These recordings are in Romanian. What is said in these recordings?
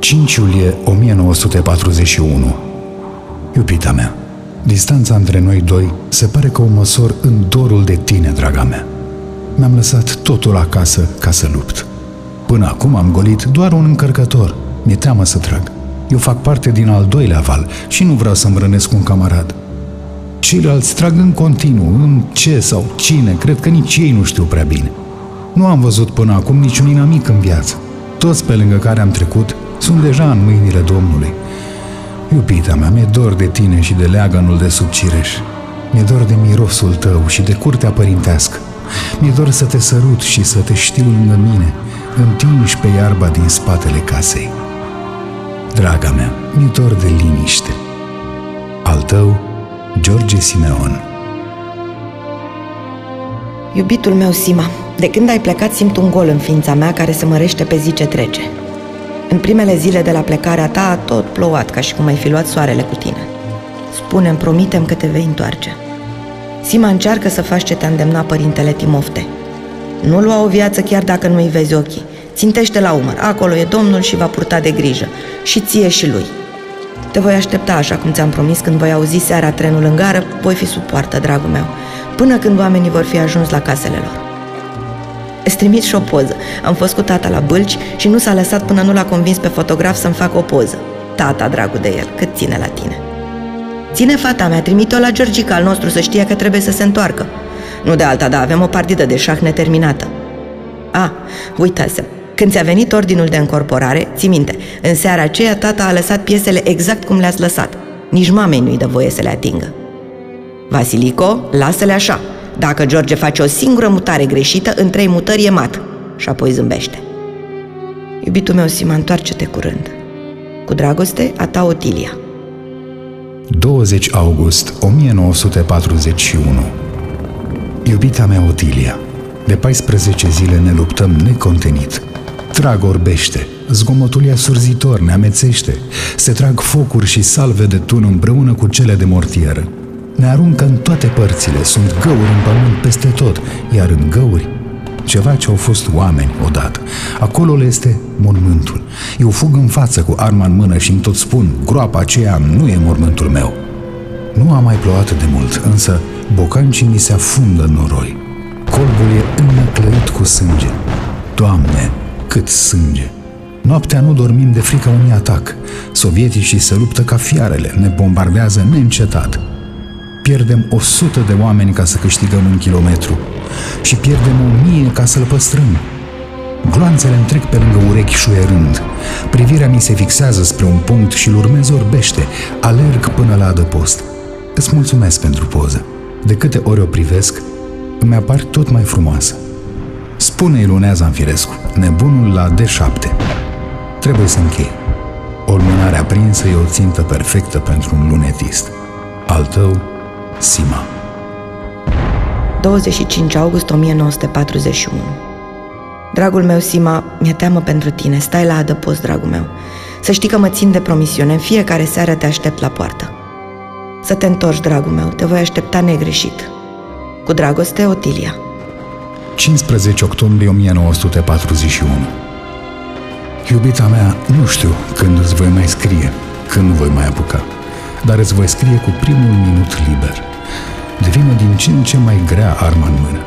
5 iulie 1941 Iubita mea, distanța între noi doi se pare că o măsor în dorul de tine, draga mea. Mi-am lăsat totul acasă ca să lupt. Până acum am golit doar un încărcător. Mi-e teamă să trag. Eu fac parte din al doilea val și nu vreau să-mi rănesc un camarad. Ceilalți trag în continuu, în ce sau cine, cred că nici ei nu știu prea bine. Nu am văzut până acum niciun inamic în viață. Toți pe lângă care am trecut sunt deja în mâinile Domnului. Iubita mea, mi-e dor de tine și de leagănul de sub cireș. Mi-e dor de mirosul tău și de curtea părintească. Mi-e dor să te sărut și să te știu lângă mine, întinși pe iarba din spatele casei. Draga mea, mi-e dor de liniște. Al tău, George Simeon Iubitul meu, Sima, de când ai plecat simt un gol în ființa mea care se mărește pe zi ce trece. În primele zile de la plecarea ta a tot plouat ca și cum ai fi luat soarele cu tine. Spune-mi, promitem că te vei întoarce. Sima încearcă să faci ce te-a îndemnat părintele Timofte. Nu lua o viață chiar dacă nu-i vezi ochii. Țintește la umăr, acolo e Domnul și va purta de grijă. Și ție și lui. Te voi aștepta așa cum ți-am promis când voi auzi seara trenul în gară, voi fi sub poartă, dragul meu, până când oamenii vor fi ajuns la casele lor. Îți trimit și o poză. Am fost cu tata la bâlci și nu s-a lăsat până nu l-a convins pe fotograf să-mi facă o poză. Tata, dragul de el, cât ține la tine. Ține fata mea, trimite-o la Georgica al nostru să știe că trebuie să se întoarcă. Nu de alta, da, avem o partidă de șah neterminată. A, uitasem. Când ți-a venit ordinul de încorporare, ți minte, în seara aceea tata a lăsat piesele exact cum le-ați lăsat. Nici mamei nu-i dă voie să le atingă. Vasilico, lasă-le așa. Dacă George face o singură mutare greșită, în trei mutări e mat. Și apoi zâmbește. Iubitul meu, Sima, întoarce-te curând. Cu dragoste, a ta Otilia. 20 august 1941 Iubita mea Otilia, de 14 zile ne luptăm necontenit. Trag orbește, zgomotul e surzitor, ne amețește, se trag focuri și salve de tun împreună cu cele de mortieră. Ne aruncă în toate părțile, sunt găuri în pământ peste tot, iar în găuri ceva ce au fost oameni odată. Acolo le este mormântul. Eu fug în față cu arma în mână și îmi tot spun, groapa aceea nu e mormântul meu. Nu a mai plouat de mult, însă bocancii mi se afundă în noroi. Colbul e înnăclăit cu sânge. Doamne, cât sânge! Noaptea nu dormim de frica unui atac. Sovieticii se luptă ca fiarele, ne bombardează neîncetat. Pierdem o sută de oameni ca să câștigăm un kilometru și pierdem o mie ca să-l păstrăm. Gloanțele îmi trec pe lângă urechi șuierând. Privirea mi se fixează spre un punct și-l urmez orbește. Alerg până la adăpost. Îți mulțumesc pentru poză. De câte ori o privesc, îmi apar tot mai frumoasă. Spune-i lunează în firescu, nebunul la D7. Trebuie să închei. O lumânare aprinsă e o țintă perfectă pentru un lunetist. Al tău, Sima 25 august 1941 Dragul meu, Sima, mi-e teamă pentru tine. Stai la adăpost, dragul meu. Să știi că mă țin de promisiune. În fiecare seară te aștept la poartă. Să te întorci, dragul meu. Te voi aștepta negreșit. Cu dragoste, Otilia. 15 octombrie 1941 Iubita mea, nu știu când îți voi mai scrie, când nu voi mai apuca, dar îți voi scrie cu primul minut liber. Devine din ce în ce mai grea arma în mână.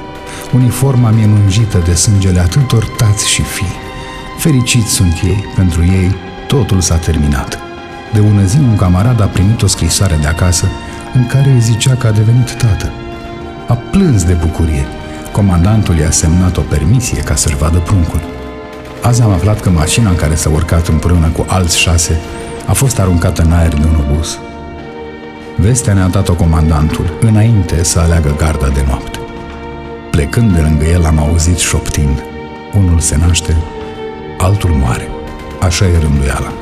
Uniforma mi-e lungită de sângele atâtor tați și fii. Fericiți sunt ei, pentru ei totul s-a terminat. De ună zi un camarad a primit o scrisoare de acasă în care îi zicea că a devenit tată. A plâns de bucurie. Comandantul i-a semnat o permisie ca să-și vadă pruncul. Azi am aflat că mașina în care s-a urcat împreună cu alți șase a fost aruncată în aer de un obuz. Vestea ne-a dat-o comandantul înainte să aleagă garda de noapte. Plecând de lângă el am auzit șoptind, unul se naște, altul moare. Așa e rânduiala.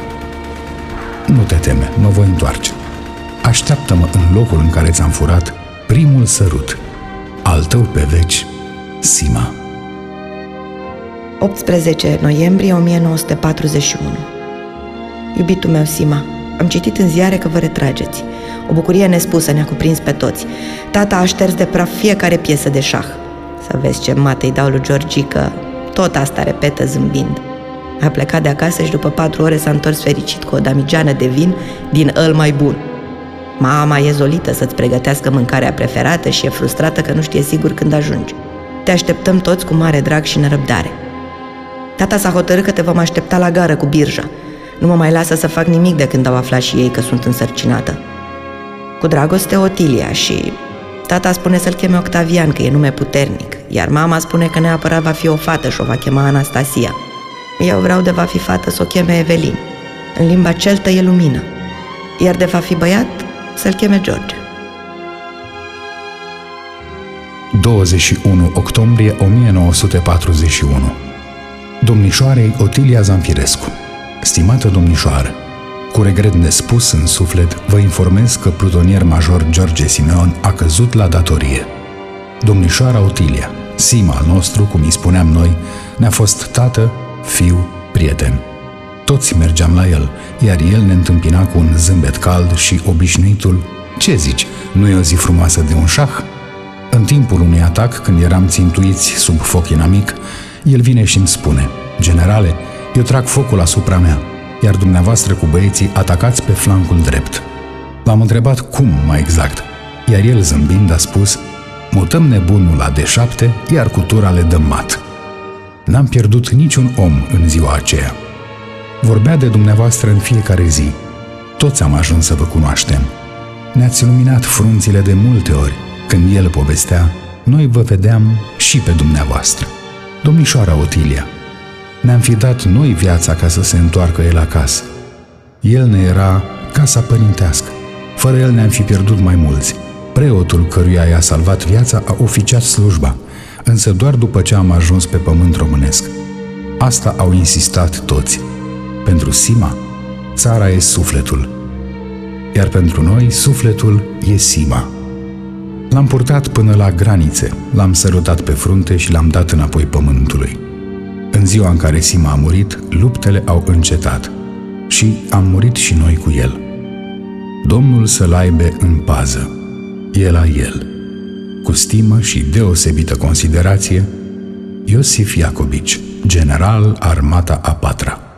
Nu te teme, mă voi întoarce. Așteaptă-mă în locul în care ți-am furat primul sărut. Al tău pe veci, Sima. 18 noiembrie 1941 Iubitul meu, Sima, am citit în ziare că vă retrageți. O bucurie nespusă ne-a cuprins pe toți. Tata a șters de praf fiecare piesă de șah. Să vezi ce mate îi dau lui Georgică, tot asta repetă zâmbind. A plecat de acasă și după patru ore s-a întors fericit cu o damigeană de vin din îl mai bun. Mama e zolită să-ți pregătească mâncarea preferată și e frustrată că nu știe sigur când ajungi. Te așteptăm toți cu mare drag și nerăbdare. Tata s-a hotărât că te vom aștepta la gară cu birja. Nu mă mai lasă să fac nimic de când au aflat și ei că sunt însărcinată. Cu dragoste Otilia și tata spune să-l cheme Octavian, că e nume puternic, iar mama spune că neapărat va fi o fată și o va chema Anastasia. Eu vreau de va fi fată să o cheme Evelin. În limba celtă e lumină. Iar de va fi băiat, să-l cheme George. 21 octombrie 1941 Domnișoarei Otilia Zanfirescu Stimată domnișoară, cu regret nespus în suflet, vă informez că plutonier major George Simeon a căzut la datorie. Domnișoara Otilia, Sima al nostru, cum îi spuneam noi, ne-a fost tată, fiu, prieten. Toți mergeam la el, iar el ne întâmpina cu un zâmbet cald și obișnuitul Ce zici, nu e o zi frumoasă de un șah?" În timpul unui atac, când eram țintuiți sub foc inamic, el vine și îmi spune Generale, eu trag focul asupra mea, iar dumneavoastră cu băieții atacați pe flancul drept. L-am întrebat cum mai exact, iar el zâmbind a spus Mutăm nebunul la D7, iar cu tura le dăm mat. N-am pierdut niciun om în ziua aceea. Vorbea de dumneavoastră în fiecare zi. Toți am ajuns să vă cunoaștem. Ne-ați iluminat frunțile de multe ori. Când el povestea, noi vă vedeam și pe dumneavoastră. Domnișoara Otilia, ne-am fi dat noi viața ca să se întoarcă el acasă. El ne era casa părintească. Fără el ne-am fi pierdut mai mulți. Preotul căruia i-a salvat viața a oficiat slujba, însă doar după ce am ajuns pe pământ românesc. Asta au insistat toți. Pentru Sima, țara e sufletul, iar pentru noi sufletul e Sima. L-am purtat până la granițe, l-am sărutat pe frunte și l-am dat înapoi pământului. În ziua în care Sima a murit, luptele au încetat și am murit și noi cu el. Domnul să-l aibă în pază, el la el. Cu stimă și deosebită considerație, Iosif Iacobici, general Armata a patra.